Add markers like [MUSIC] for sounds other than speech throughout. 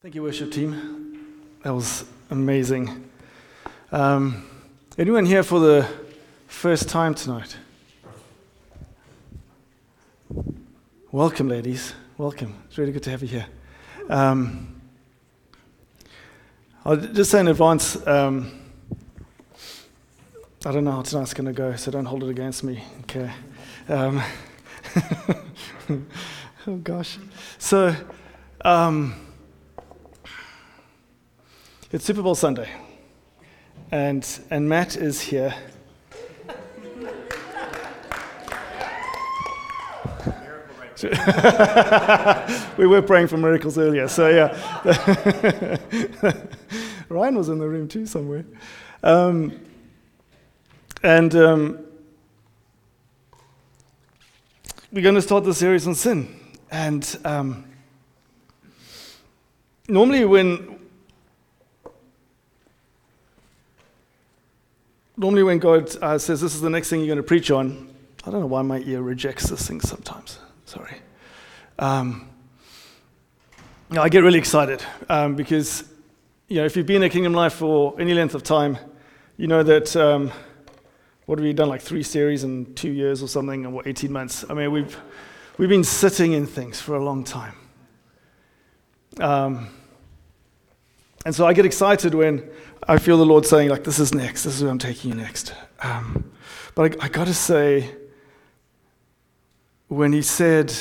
Thank you, worship team. That was amazing. Um, anyone here for the first time tonight? Welcome, ladies. Welcome. It's really good to have you here. Um, I'll just say in advance, um, I don't know how tonight's going to go, so don't hold it against me. Okay. Um, [LAUGHS] oh, gosh. So, um, it's Super Bowl Sunday, and, and Matt is here. [LAUGHS] we were praying for miracles earlier, so yeah. [LAUGHS] Ryan was in the room too somewhere. Um, and um, we're going to start the series on sin. And um, normally, when normally when God uh, says this is the next thing you're going to preach on, I don't know why my ear rejects this thing sometimes. Sorry. Um, I get really excited um, because, you know, if you've been in Kingdom Life for any length of time, you know that, um, what have we done, like three series in two years or something, or what, 18 months? I mean, we've, we've been sitting in things for a long time. Um, and so I get excited when I feel the Lord saying, like, this is next, this is where I'm taking you next. Um, but I, I got to say, when he said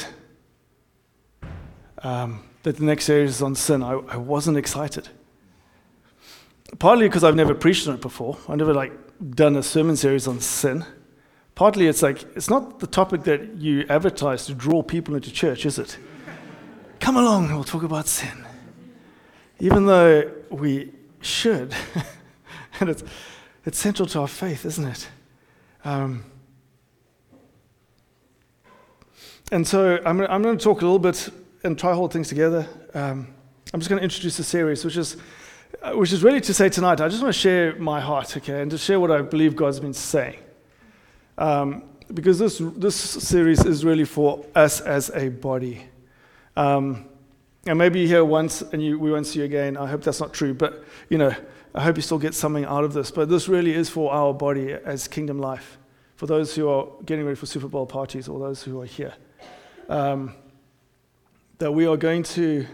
um, that the next series is on sin, I, I wasn't excited. Partly because I've never preached on it before. I've never like done a sermon series on sin. Partly it's like it's not the topic that you advertise to draw people into church, is it? Come along, we'll talk about sin. Even though we should, [LAUGHS] and it's it's central to our faith, isn't it? Um, And so I'm, I'm going to talk a little bit and try to hold things together. Um, I'm just going to introduce a series, which is, uh, which is really to say tonight, I just want to share my heart, okay, and to share what I believe God's been saying. Um, because this, this series is really for us as a body. Um, and maybe you're here once and you, we won't see you again. I hope that's not true, but you know, I hope you still get something out of this. But this really is for our body as kingdom life, for those who are getting ready for Super Bowl parties or those who are here um, that we are going to,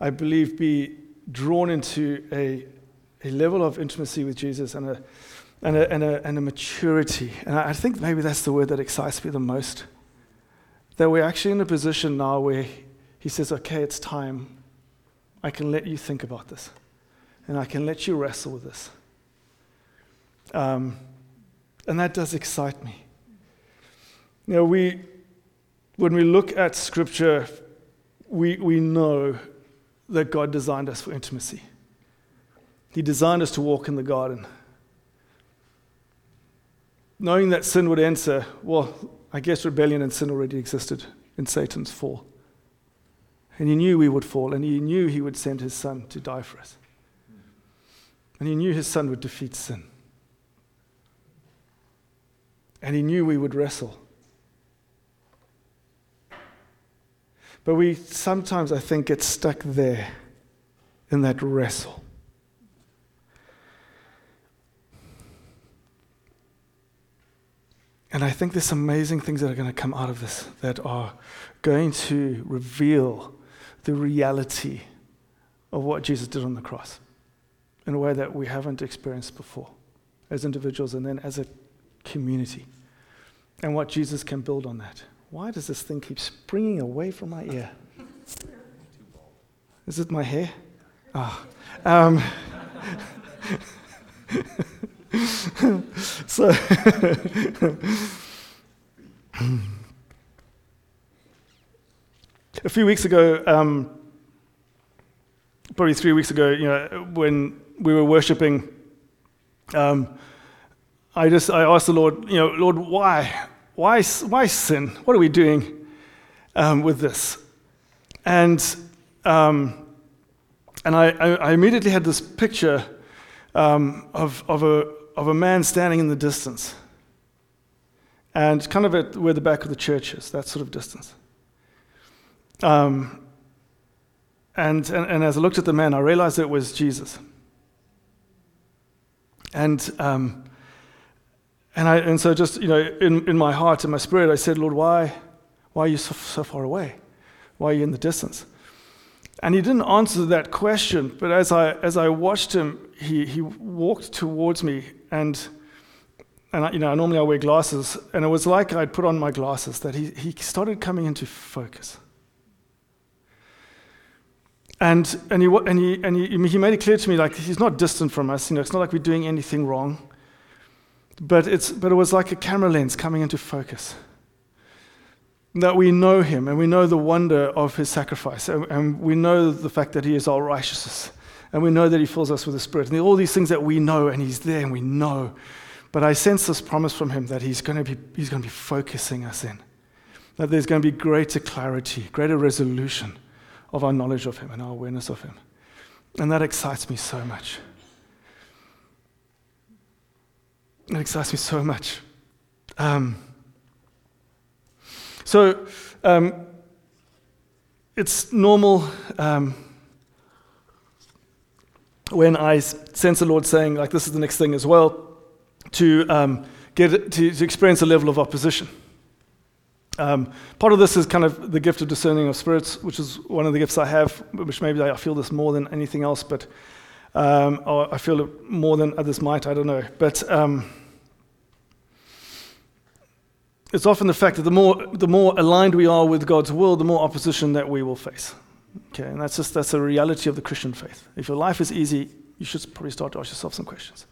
I believe, be drawn into a, a level of intimacy with Jesus and a, and a, and a, and a maturity. And I think maybe that's the word that excites me the most. That we're actually in a position now where he says, okay, it's time. I can let you think about this. And I can let you wrestle with this. Um, and that does excite me. You know, we, when we look at Scripture, we, we know that God designed us for intimacy. He designed us to walk in the garden. Knowing that sin would enter, well, I guess rebellion and sin already existed in Satan's fall. And he knew we would fall, and he knew he would send his son to die for us. And he knew his son would defeat sin. And he knew we would wrestle. But we sometimes, I think, get stuck there in that wrestle. And I think there's amazing things that are going to come out of this that are going to reveal the reality of what Jesus did on the cross in a way that we haven't experienced before as individuals and then as a community, and what Jesus can build on that. Why does this thing keep springing away from my ear? Is it my hair? Oh. Um, [LAUGHS] so, [LAUGHS] a few weeks ago, um, probably three weeks ago, you know, when we were worshiping, um, I just I asked the Lord, you know, Lord, why? Why, why sin? What are we doing um, with this? And, um, and I, I, immediately had this picture um, of, of, a, of a man standing in the distance. And kind of at where the back of the church is, that sort of distance. Um, and, and, and as I looked at the man, I realized it was Jesus. And, um, and, I, and so just, you know, in, in my heart, in my spirit, I said, Lord, why, why are you so, so far away? Why are you in the distance? And he didn't answer that question, but as I, as I watched him, he, he walked towards me, and, and I, you know, normally I wear glasses, and it was like I'd put on my glasses that he, he started coming into focus. And, and, he, and, he, and he, he made it clear to me like he's not distant from us, you know, it's not like we're doing anything wrong, but, it's, but it was like a camera lens coming into focus. That we know him and we know the wonder of his sacrifice and, and, we know the fact that he is our righteousness and we know that he fills us with the spirit and all these things that we know and he's there and we know. But i sense this promise from him that he's going to be he's going to be focusing us in that there's going to be greater clarity greater resolution of our knowledge of him and our awareness of him. And that excites me so much. It excites me so much. Um, so um, it's normal um, when I sense the Lord saying, like, this is the next thing as well, to um, get to, to, experience a level of opposition. Um, part of this is kind of the gift of discerning of spirits, which is one of the gifts I have, which maybe I feel this more than anything else, but um, I feel it more than others might. I don't know, but um, it's often the fact that the more, the more aligned we are with God's will, the more opposition that we will face. Okay, and that's just that's a reality of the Christian faith. If your life is easy, you should probably start to ask yourself some questions.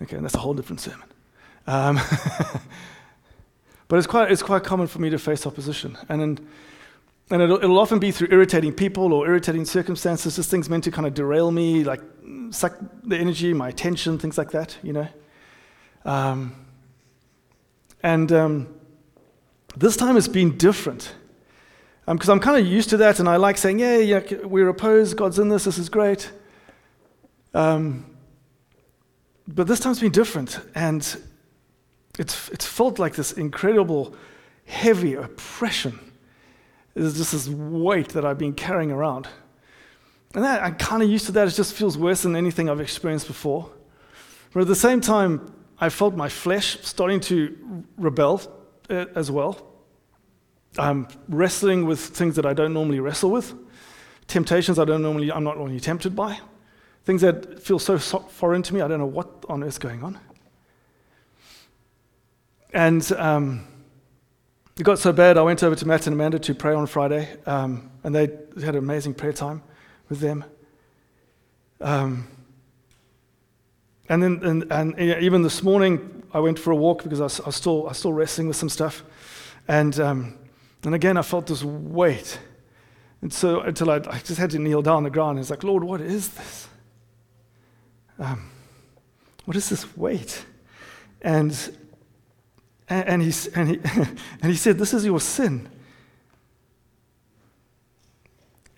Okay, and that's a whole different sermon. [LAUGHS] But it's quite, it's quite common for me to face opposition. And, in, and it'll, it'll, often be through irritating people or irritating circumstances, just things meant to kind of derail me, like suck the energy, my attention, things like that, you know. Um, and um, this time it's been different. Because um, I'm kind of used to that, and I like saying, yeah, yeah, we're opposed, God's in this, this is great. Um, but this time's been different, and it's, it's felt like this incredible, heavy oppression. It's just this weight that I've been carrying around. And that, I'm kind of used to that. It just feels worse than anything I've experienced before. But at the same time, I felt my flesh starting to rebel uh, as well. I'm wrestling with things that I don't normally wrestle with, temptations I don't normally, I'm not normally tempted by, things that feel so foreign to me. I don't know what on earth is going on. And um, it got so bad, I went over to Matt and Amanda to pray on Friday, um, and they had an amazing prayer time with them. Um, and then, and, and, even this morning, I went for a walk because I was, I was still, I was still wrestling with some stuff. And, um, and again, I felt this weight. And so until I, I, just had to kneel down on the ground. It's like, Lord, what is this? Um, what is this weight? And, and, and, he, and, he, [LAUGHS] and he said, This is your sin.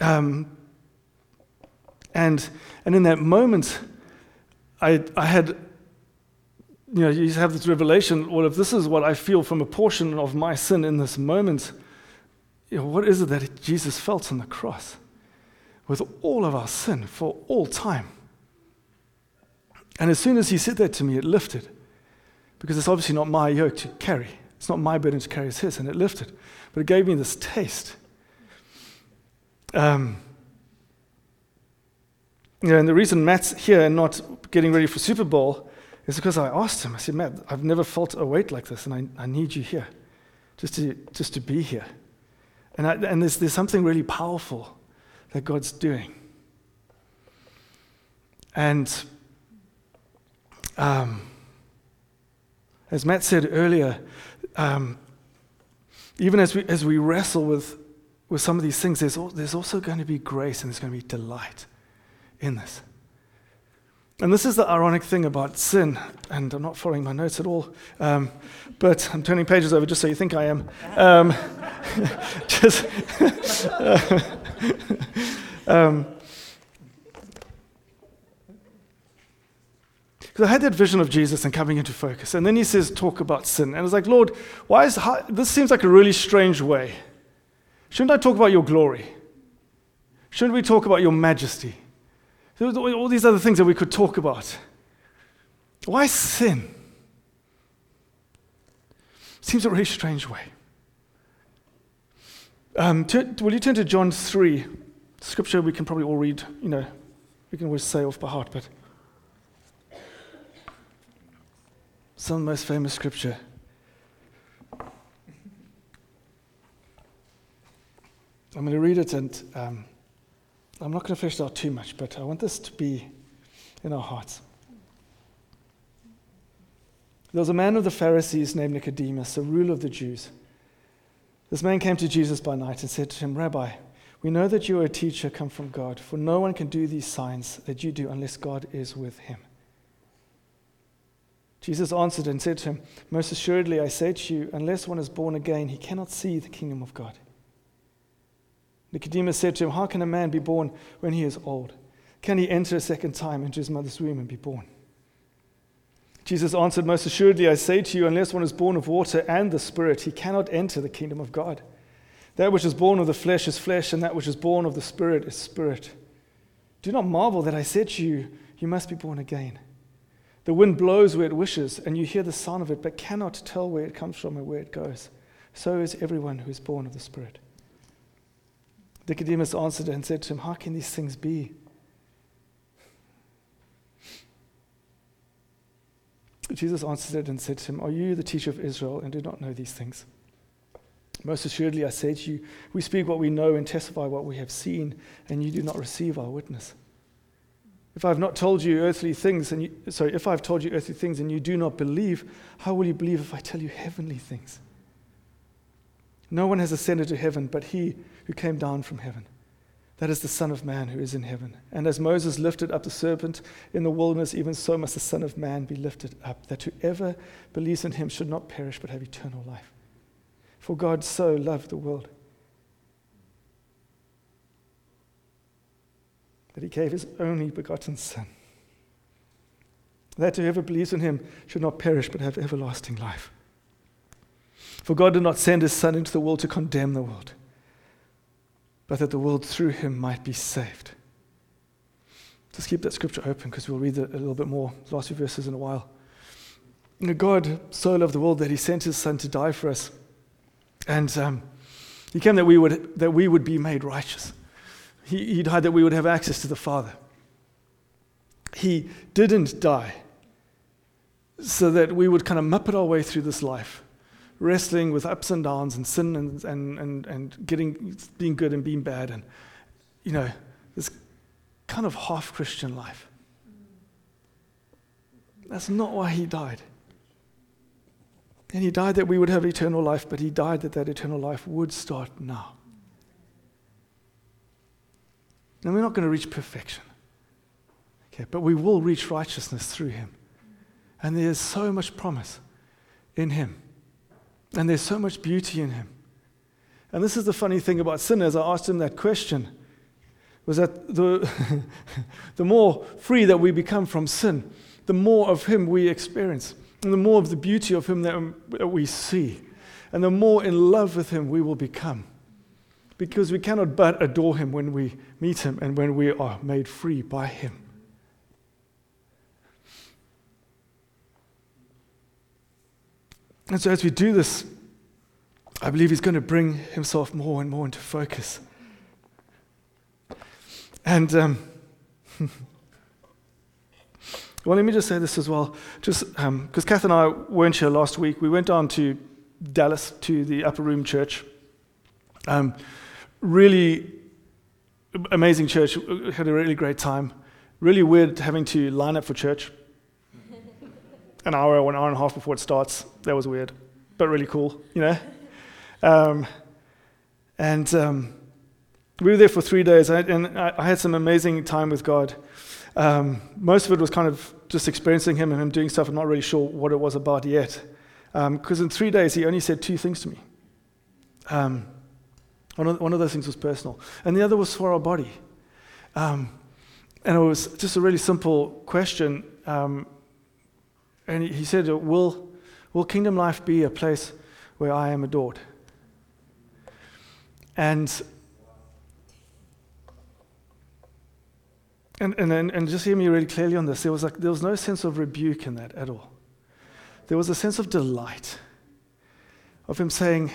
Um, and, and in that moment, I, I had, you know, you have this revelation well, if this is what I feel from a portion of my sin in this moment, you know, what is it that Jesus felt on the cross with all of our sin for all time? And as soon as he said that to me, it lifted. Because it's obviously not my yoke to carry. It's not my burden to carry, it's his, and it lifted. But it gave me this taste. Um, you know, and the reason Matt's here and not getting ready for Super Bowl is because I asked him, I said, Matt, I've never felt a weight like this, and I, I need you here just to, just to be here. And, I, and there's, there's something really powerful that God's doing. And um, as Matt said earlier, um, even as we, as we wrestle with, with some of these things, there's, there's also going to be grace and there's going to be delight in this. And this is the ironic thing about sin, and I'm not following my notes at all, um, but I'm turning pages over just so you think I am. Um, [LAUGHS] just. [LAUGHS] um, Because I had that vision of Jesus and coming into focus. And then he says, talk about sin. And I was like, Lord, why is this seems like a really strange way. Shouldn't I talk about your glory? Shouldn't we talk about your majesty? All these other things that we could talk about. Why sin? Seems a really strange way. Um, to, will you turn to John 3? Scripture we can probably all read, you know, we can always say off by heart, but some of the most famous scripture. I'm going to read it, and um, I'm not going to flesh it out too much, but I want this to be in our hearts. There was a man of the Pharisees named Nicodemus, a ruler of the Jews. This man came to Jesus by night and said to him, Rabbi, we know that you are a teacher come from God, for no one can do these signs that you do unless God is with him. Jesus answered and said to him, Most assuredly I say to you, unless one is born again, he cannot see the kingdom of God. Nicodemus said to him, How can a man be born when he is old? Can he enter a second time into his mother's womb and be born? Jesus answered, Most assuredly, I say to you, unless one is born of water and the Spirit, he cannot enter the kingdom of God. That which is born of the flesh is flesh, and that which is born of the Spirit is spirit. Do not marvel that I said to you, You must be born again. The wind blows where it wishes, and you hear the sound of it, but cannot tell where it comes from or where it goes. So is everyone who is born of the Spirit. Nicodemus answered and said to him, How can these things be? Jesus answered and said to him, Are you the teacher of Israel and do not know these things? Most assuredly, I say to you, we speak what we know and testify what we have seen, and you do not receive our witness. If I have not told you earthly things, and you, sorry, if I have told you earthly things and you do not believe, how will you believe if I tell you heavenly things? No one has ascended to heaven but he who came down from heaven. That is the Son of Man who is in heaven. And as Moses lifted up the serpent in the wilderness, even so must the Son of Man be lifted up, that whoever believes in him should not perish but have eternal life. For God so loved the world that he gave his only begotten Son, that whoever believes in him should not perish but have everlasting life. For God did not send his Son into the world to condemn the world, but that the world through him might be saved. Just keep that scripture open because we'll read a little bit more, last few verses in a while. You know, God so loved the world that he sent his Son to die for us and um, he came that we, would, that we would be made righteous. He, he died that we would have access to the Father. He didn't die so that we would kind of muppet our way through this life, wrestling with ups and downs and sin and, and, and, and getting, being good and being bad and, you know, this kind of half Christian life. That's not why he died. And he died that we would have eternal life, but he died that that eternal life would start now. Now, we're not going to reach perfection, okay, but we will reach righteousness through him. And there's so much promise in him, and there's so much beauty in him. And this is the funny thing about sin, as I asked him that question, was that the, [LAUGHS] the more free that we become from sin, the more of him we experience. And the more of the beauty of Him that we see, and the more in love with Him we will become. Because we cannot but adore Him when we meet Him and when we are made free by Him. And so, as we do this, I believe He's going to bring Himself more and more into focus. And um, [LAUGHS] Well, let me just say this as well, just because um, Kath and I weren't here last week. We went down to Dallas to the Upper Room Church. Um, really amazing church. Had a really great time. Really weird having to line up for church. an hour or an hour and a half before it starts. That was weird, but really cool, you know. Um, and um, we were there for three days, and I, had some amazing time with God. Um, most of it was kind of just experiencing him and him doing stuff. I'm not really sure what it was about yet. Because um, in three days, he only said two things to me. One, of, one of those things was personal, and the other was for our body. Um, and it was just a really simple question. Um, and he, he said, will, will kingdom life be a place where I am adored? And and, and, and just hear me really clearly on this. There was, like, there was no sense of rebuke in that at all. There was a sense of delight, of him saying,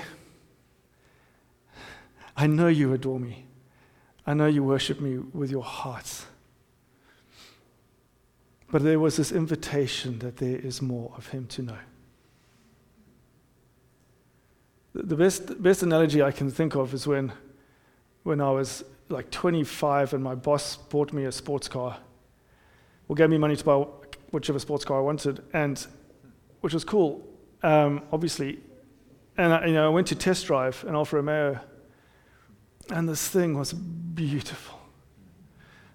I know you adore me. I know you worship me with your hearts. But there was this invitation that there is more of him to know. The best, best analogy I can think of is when, when I was like 25 and my boss bought me a sports car or gave me money to buy whichever sports car I wanted, and which was cool, um, obviously. And I, you know, I went to test drive an Alfa Romeo, and this thing was beautiful.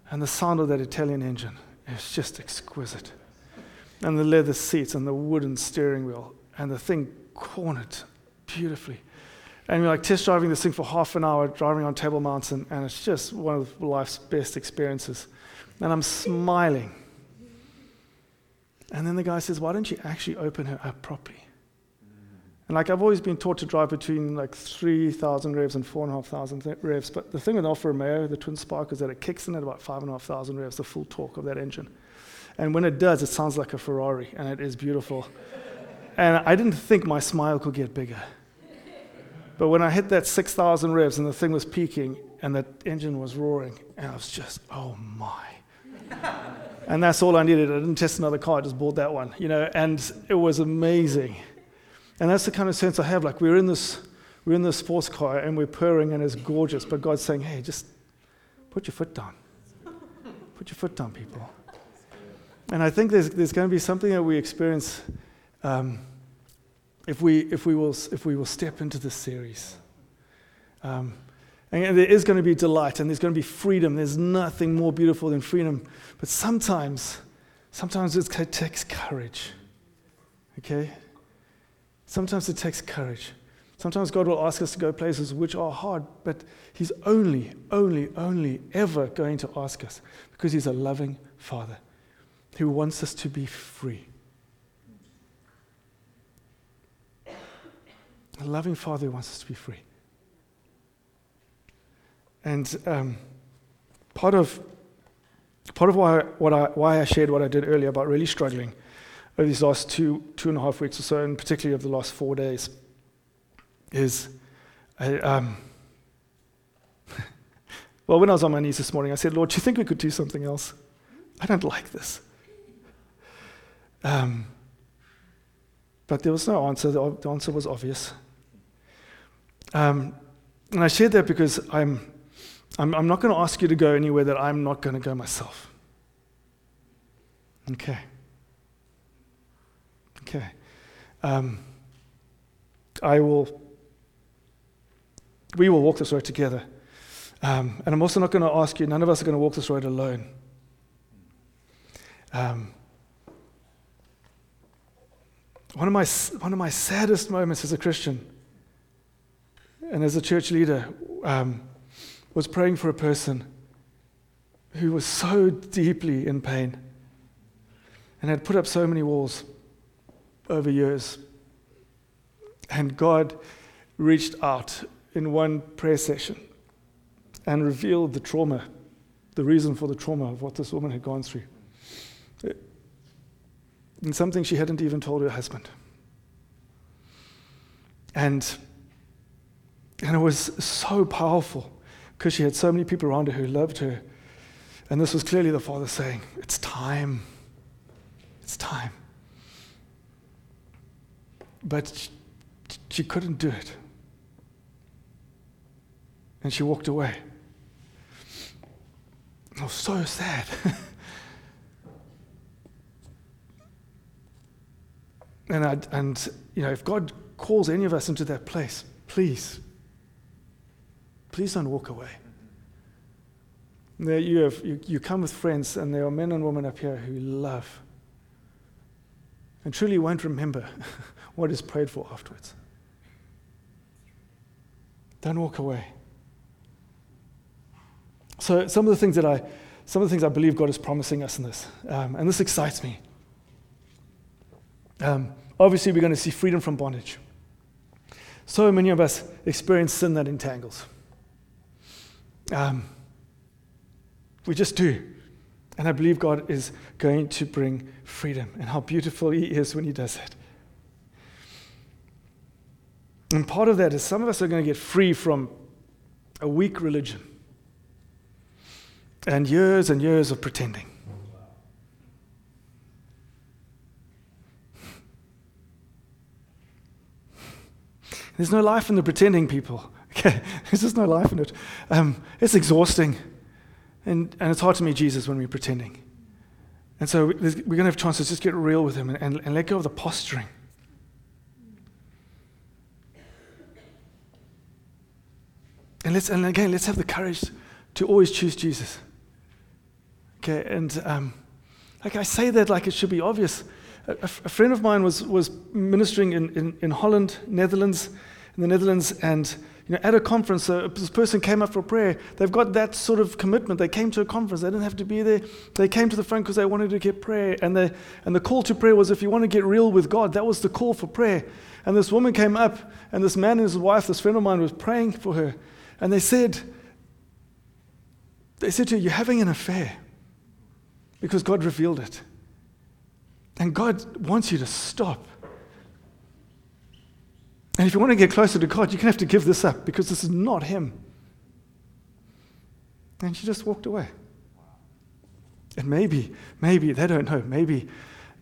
And the sound of that Italian engine is just exquisite. And the leather seats and the wooden steering wheel, and the thing cornered beautifully. And we're like test driving this thing for half an hour, driving on Table Mountain, and it's just one of life's best experiences. And I'm smiling. And then the guy says, Why don't you actually open her up properly? And like I've always been taught to drive between like 3,000 revs and 4,500 revs. But the thing with Alfa Romeo, the twin spark, is that it kicks in at about 5,500 revs, the full torque of that engine. And when it does, it sounds like a Ferrari, and it is beautiful. [LAUGHS] and I didn't think my smile could get bigger. But when I hit that 6,000 revs and the thing was peaking and the engine was roaring, and I was just, oh my. [LAUGHS] and that's all I needed. I didn't test another car, I just bought that one, you know, and it was amazing. And that's the kind of sense I have. Like we're in this, we're in this sports car and we're purring and it's gorgeous, but God's saying, hey, just put your foot down. Put your foot down, people. And I think there's, there's going to be something that we experience. Um, if we, if we, will, if we will step into this series. Um, and there is going to be delight and there's going to be freedom. There's nothing more beautiful than freedom. But sometimes, sometimes it takes courage. Okay? Sometimes it takes courage. Sometimes God will ask us to go places which are hard, but He's only, only, only ever going to ask us because He's a loving Father who wants us to be free. A loving Father who wants us to be free. And um, part of part of why, I, why I shared what I did earlier about really struggling over these last two two and a half weeks or so, and particularly over the last four days, is I, um, [LAUGHS] well, when I was on my knees this morning, I said, Lord, do you think we could do something else? I don't like this. Um, but there was no answer. The, the answer was obvious. Um, and I shared that because I'm, I'm, I'm not going to ask you to go anywhere that I'm not going to go myself. Okay. Okay. Um, I will, we will walk this road together. Um, and I'm also not going to ask you, none of us are going to walk this road alone. Um, one, of my, one of my saddest moments as a Christian and as a church leader, um, was praying for a person who was so deeply in pain and had put up so many walls over years. And God reached out in one prayer session and revealed the trauma, the reason for the trauma of what this woman had gone through. And something she hadn't even told her husband. And and it was so powerful because she had so many people around her who loved her. And this was clearly the Father saying, It's time. It's time. But she, she couldn't do it. And she walked away. I was so sad. [LAUGHS] and, I, and, you know, if God calls any of us into that place, please Please don't walk away. There you, have, you, you come with friends, and there are men and women up here who love and truly won't remember [LAUGHS] what is prayed for afterwards. Don't walk away. So, some of the things that I, some of the things I believe God is promising us in this, um, and this excites me. Um, obviously, we're going to see freedom from bondage. So many of us experience sin that entangles. Um, we just do. And I believe God is going to bring freedom, and how beautiful He is when He does it. And part of that is some of us are going to get free from a weak religion and years and years of pretending. There's no life in the pretending, people. Okay, [LAUGHS] there's just no life in it. Um, it's exhausting, and, and it's hard to meet Jesus when we're pretending. And so we're going to have chances to just get real with Him and, and, and let go of the posturing. And let's and again, let's have the courage to always choose Jesus. Okay, and um, like I say that like it should be obvious. A, a friend of mine was was ministering in, in, in Holland, Netherlands, in the Netherlands, and you know, at a conference, this person came up for prayer. They've got that sort of commitment. They came to a conference. They didn't have to be there. They came to the front because they wanted to get prayer. And, they, and the call to prayer was if you want to get real with God, that was the call for prayer. And this woman came up, and this man and his wife, this friend of mine, was praying for her. And they said, they said to her, You're having an affair because God revealed it. And God wants you to stop. And if you want to get closer to God, you're going to have to give this up because this is not Him. And she just walked away. And maybe, maybe, they don't know, maybe,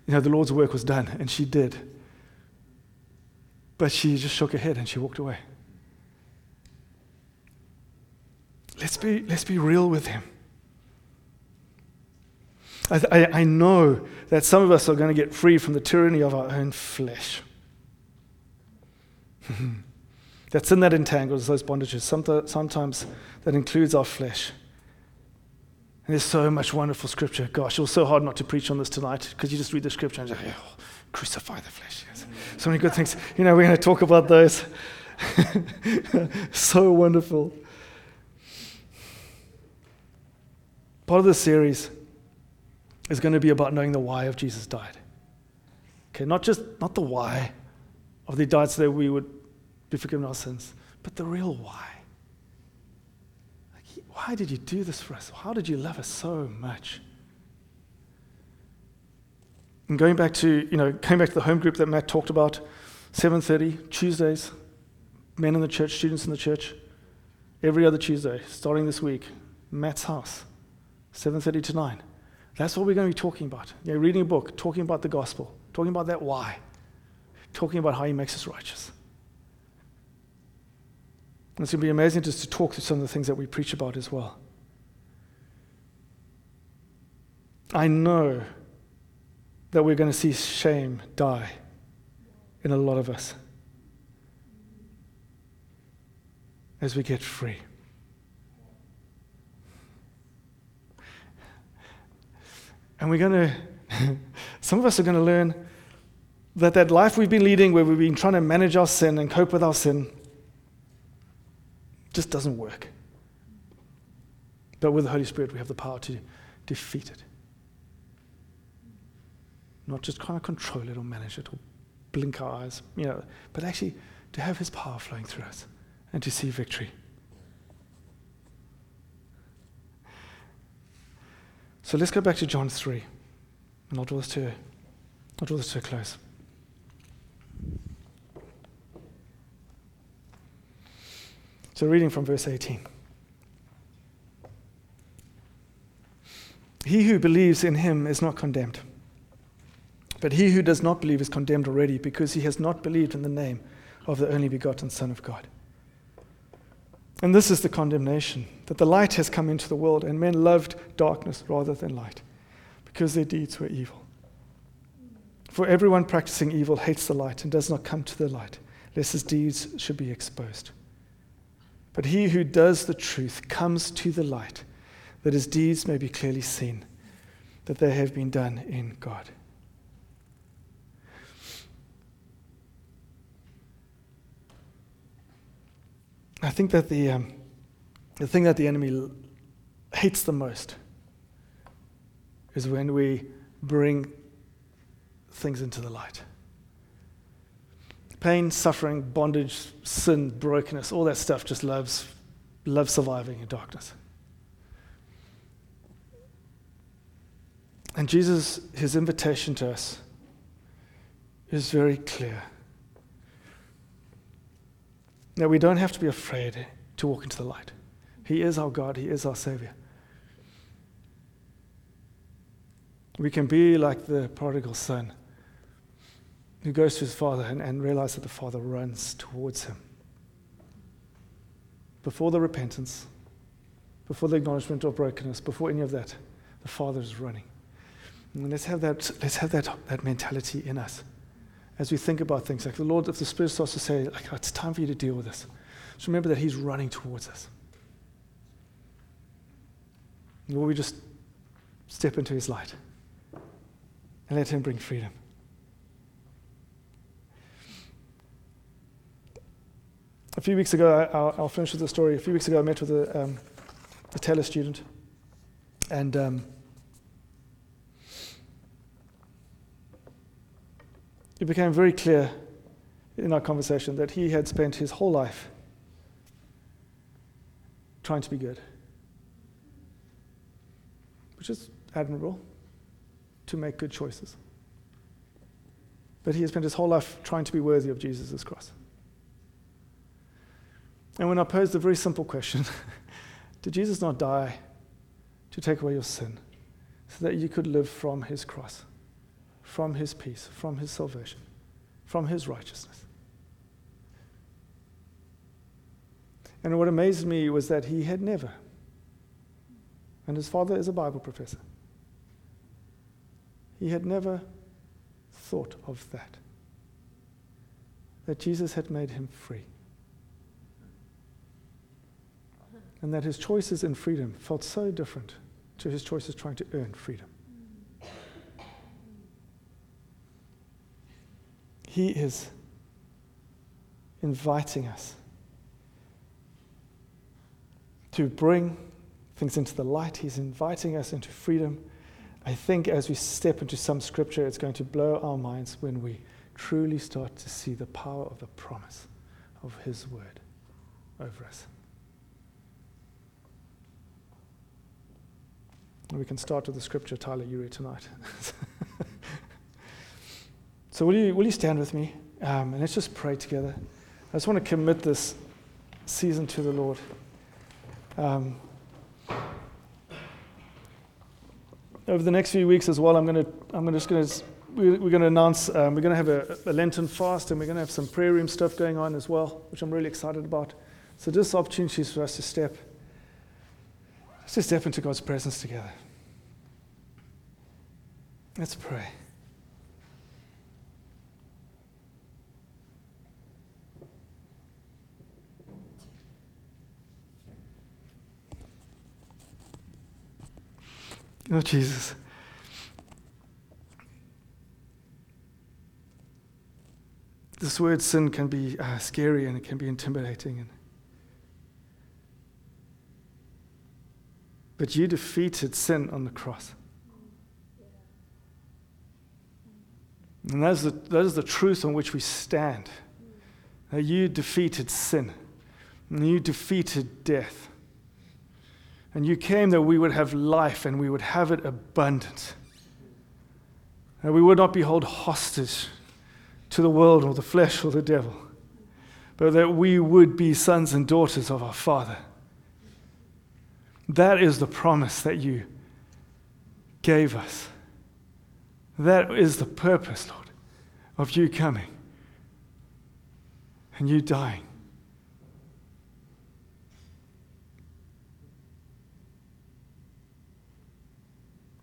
you know, the Lord's work was done and she did. But she just shook her head and she walked away. Let's be, let's be real with Him. I, I, I know that some of us are going to get free from the tyranny of our own flesh. [LAUGHS] that sin that entangles those bondages, sometimes that includes our flesh. And there's so much wonderful scripture. Gosh, it was so hard not to preach on this tonight because you just read the scripture and just, oh, crucify the flesh. Yes. So many good things. You know, we're going to talk about those. [LAUGHS] so wonderful. Part of this series is going to be about knowing the why of Jesus died. Okay, not just not the why of the died so that we would be forgiven our sins, but the real why. Like, why did you do this for us? How did you love us so much? And going back to, you know, going back to the home group that Matt talked about, 7:30 Tuesdays, men in the church, students in the church, every other Tuesday, starting this week, Matt's house. 7.30 to 9. That's what we're going to be talking about. You know, reading a book, talking about the gospel, talking about that why, talking about how he makes us righteous. And it's going to be amazing just to talk through some of the things that we preach about as well. I know that we're going to see shame die in a lot of us as we get free. And we're going [LAUGHS] to, some of us are going to learn that that life we've been leading, where we've been trying to manage our sin and cope with our sin, just doesn't work. But with the Holy Spirit, we have the power to defeat it. Not just kind of control it or manage it or blink our eyes, you know, but actually to have His power flowing through us and to see victory. So let's go back to John 3, and I'll draw this to, I'll draw this to a close. So, reading from verse 18. He who believes in him is not condemned. But he who does not believe is condemned already because he has not believed in the name of the only begotten Son of God. And this is the condemnation that the light has come into the world, and men loved darkness rather than light, because their deeds were evil. For everyone practicing evil hates the light and does not come to the light, lest his deeds should be exposed. But he who does the truth comes to the light, that his deeds may be clearly seen, that they have been done in God. I think that the, um, the thing that the enemy hates the most is when we bring things into the light. Pain, suffering, bondage, sin, brokenness, all that stuff just loves, loves surviving in darkness. And Jesus, his invitation to us is very clear. That we don't have to be afraid to walk into the light. He is our God, He is our Savior. We can be like the prodigal son who goes to his father and, and realizes that the father runs towards him. Before the repentance, before the acknowledgement of brokenness, before any of that, the father is running. And let's have that, let's have that, that mentality in us as we think about things. Like the Lord, if the Spirit starts to say, like, oh, it's time for you to deal with this, just remember that He's running towards us. Will we just step into His light and let Him bring freedom? A few weeks ago, I'll, I'll finish with the story. A few weeks ago, I met with a, um, a Taylor student, and um, it became very clear in our conversation that he had spent his whole life trying to be good, which is admirable to make good choices. But he has spent his whole life trying to be worthy of Jesus' cross. And when I posed the very simple question, [LAUGHS] did Jesus not die to take away your sin so that you could live from his cross? from his peace, from his salvation, from his righteousness. And what amazed me was that he had never, and his father is a Bible professor, he had never thought of that. That Jesus had made him free. And that his choices in freedom felt so different to his choices trying to earn freedom. He is inviting us to bring things into the light. He's inviting us into freedom. I think as we step into some scripture, it's going to blow our minds when we truly start to see the power of the promise of His word over us. And we can start with the scripture Tyler you read tonight. [LAUGHS] So, will you, will you stand with me? Um, and let's just pray together. I just want to commit this season to the Lord. Um, over the next few weeks as well, I'm going to, I'm just going to, we're going to announce, um, we're going to have a, a, Lenten fast and we're going to have some prayer room stuff going on as well, which I'm really excited about. So, just opportunities for us to step, to step into God's presence together. Let's pray. Oh, Jesus. This word sin can be uh, scary and it can be intimidating. And but you defeated sin on the cross. And that is the, that is the truth on which we stand. That you defeated sin. And you defeated death. And you came that we would have life and we would have it abundant. That we would not be held hostage to the world or the flesh or the devil, but that we would be sons and daughters of our Father. That is the promise that you gave us. That is the purpose, Lord, of you coming and you dying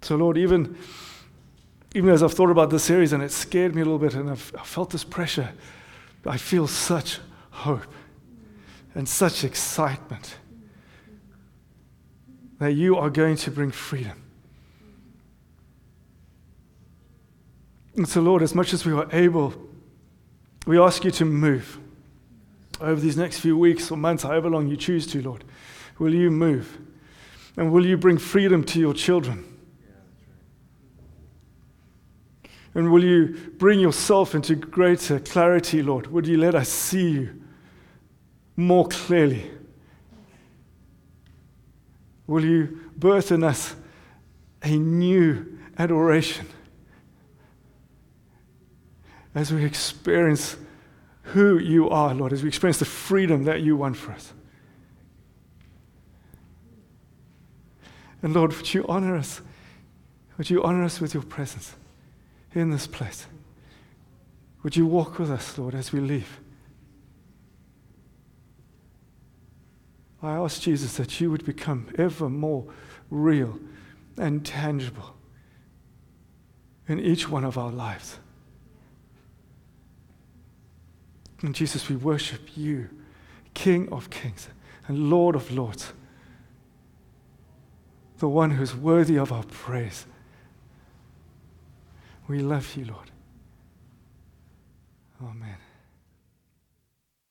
So, Lord, even, even as I've thought about this series and it scared me a little bit and I've, I felt this pressure, I feel such hope and such excitement that you are going to bring freedom. And so, Lord, as much as we are able, we ask you to move over these next few weeks or months, however long you choose to, Lord. Will you move? And will you bring freedom to your children? And will you bring yourself into greater clarity, Lord? Would you let us see you more clearly? Will you birth in us a new adoration as we experience who you are, Lord, as we experience the freedom that you want for us. And Lord, would you honor us? Would you honor us with your presence in this place? Would you walk with us, Lord, as we leave? I ask Jesus that you would become ever more real and tangible in each one of our lives. And Jesus, we worship you, King of kings and Lord of lords, the one who's worthy of our praise. We love you, Lord. Amen.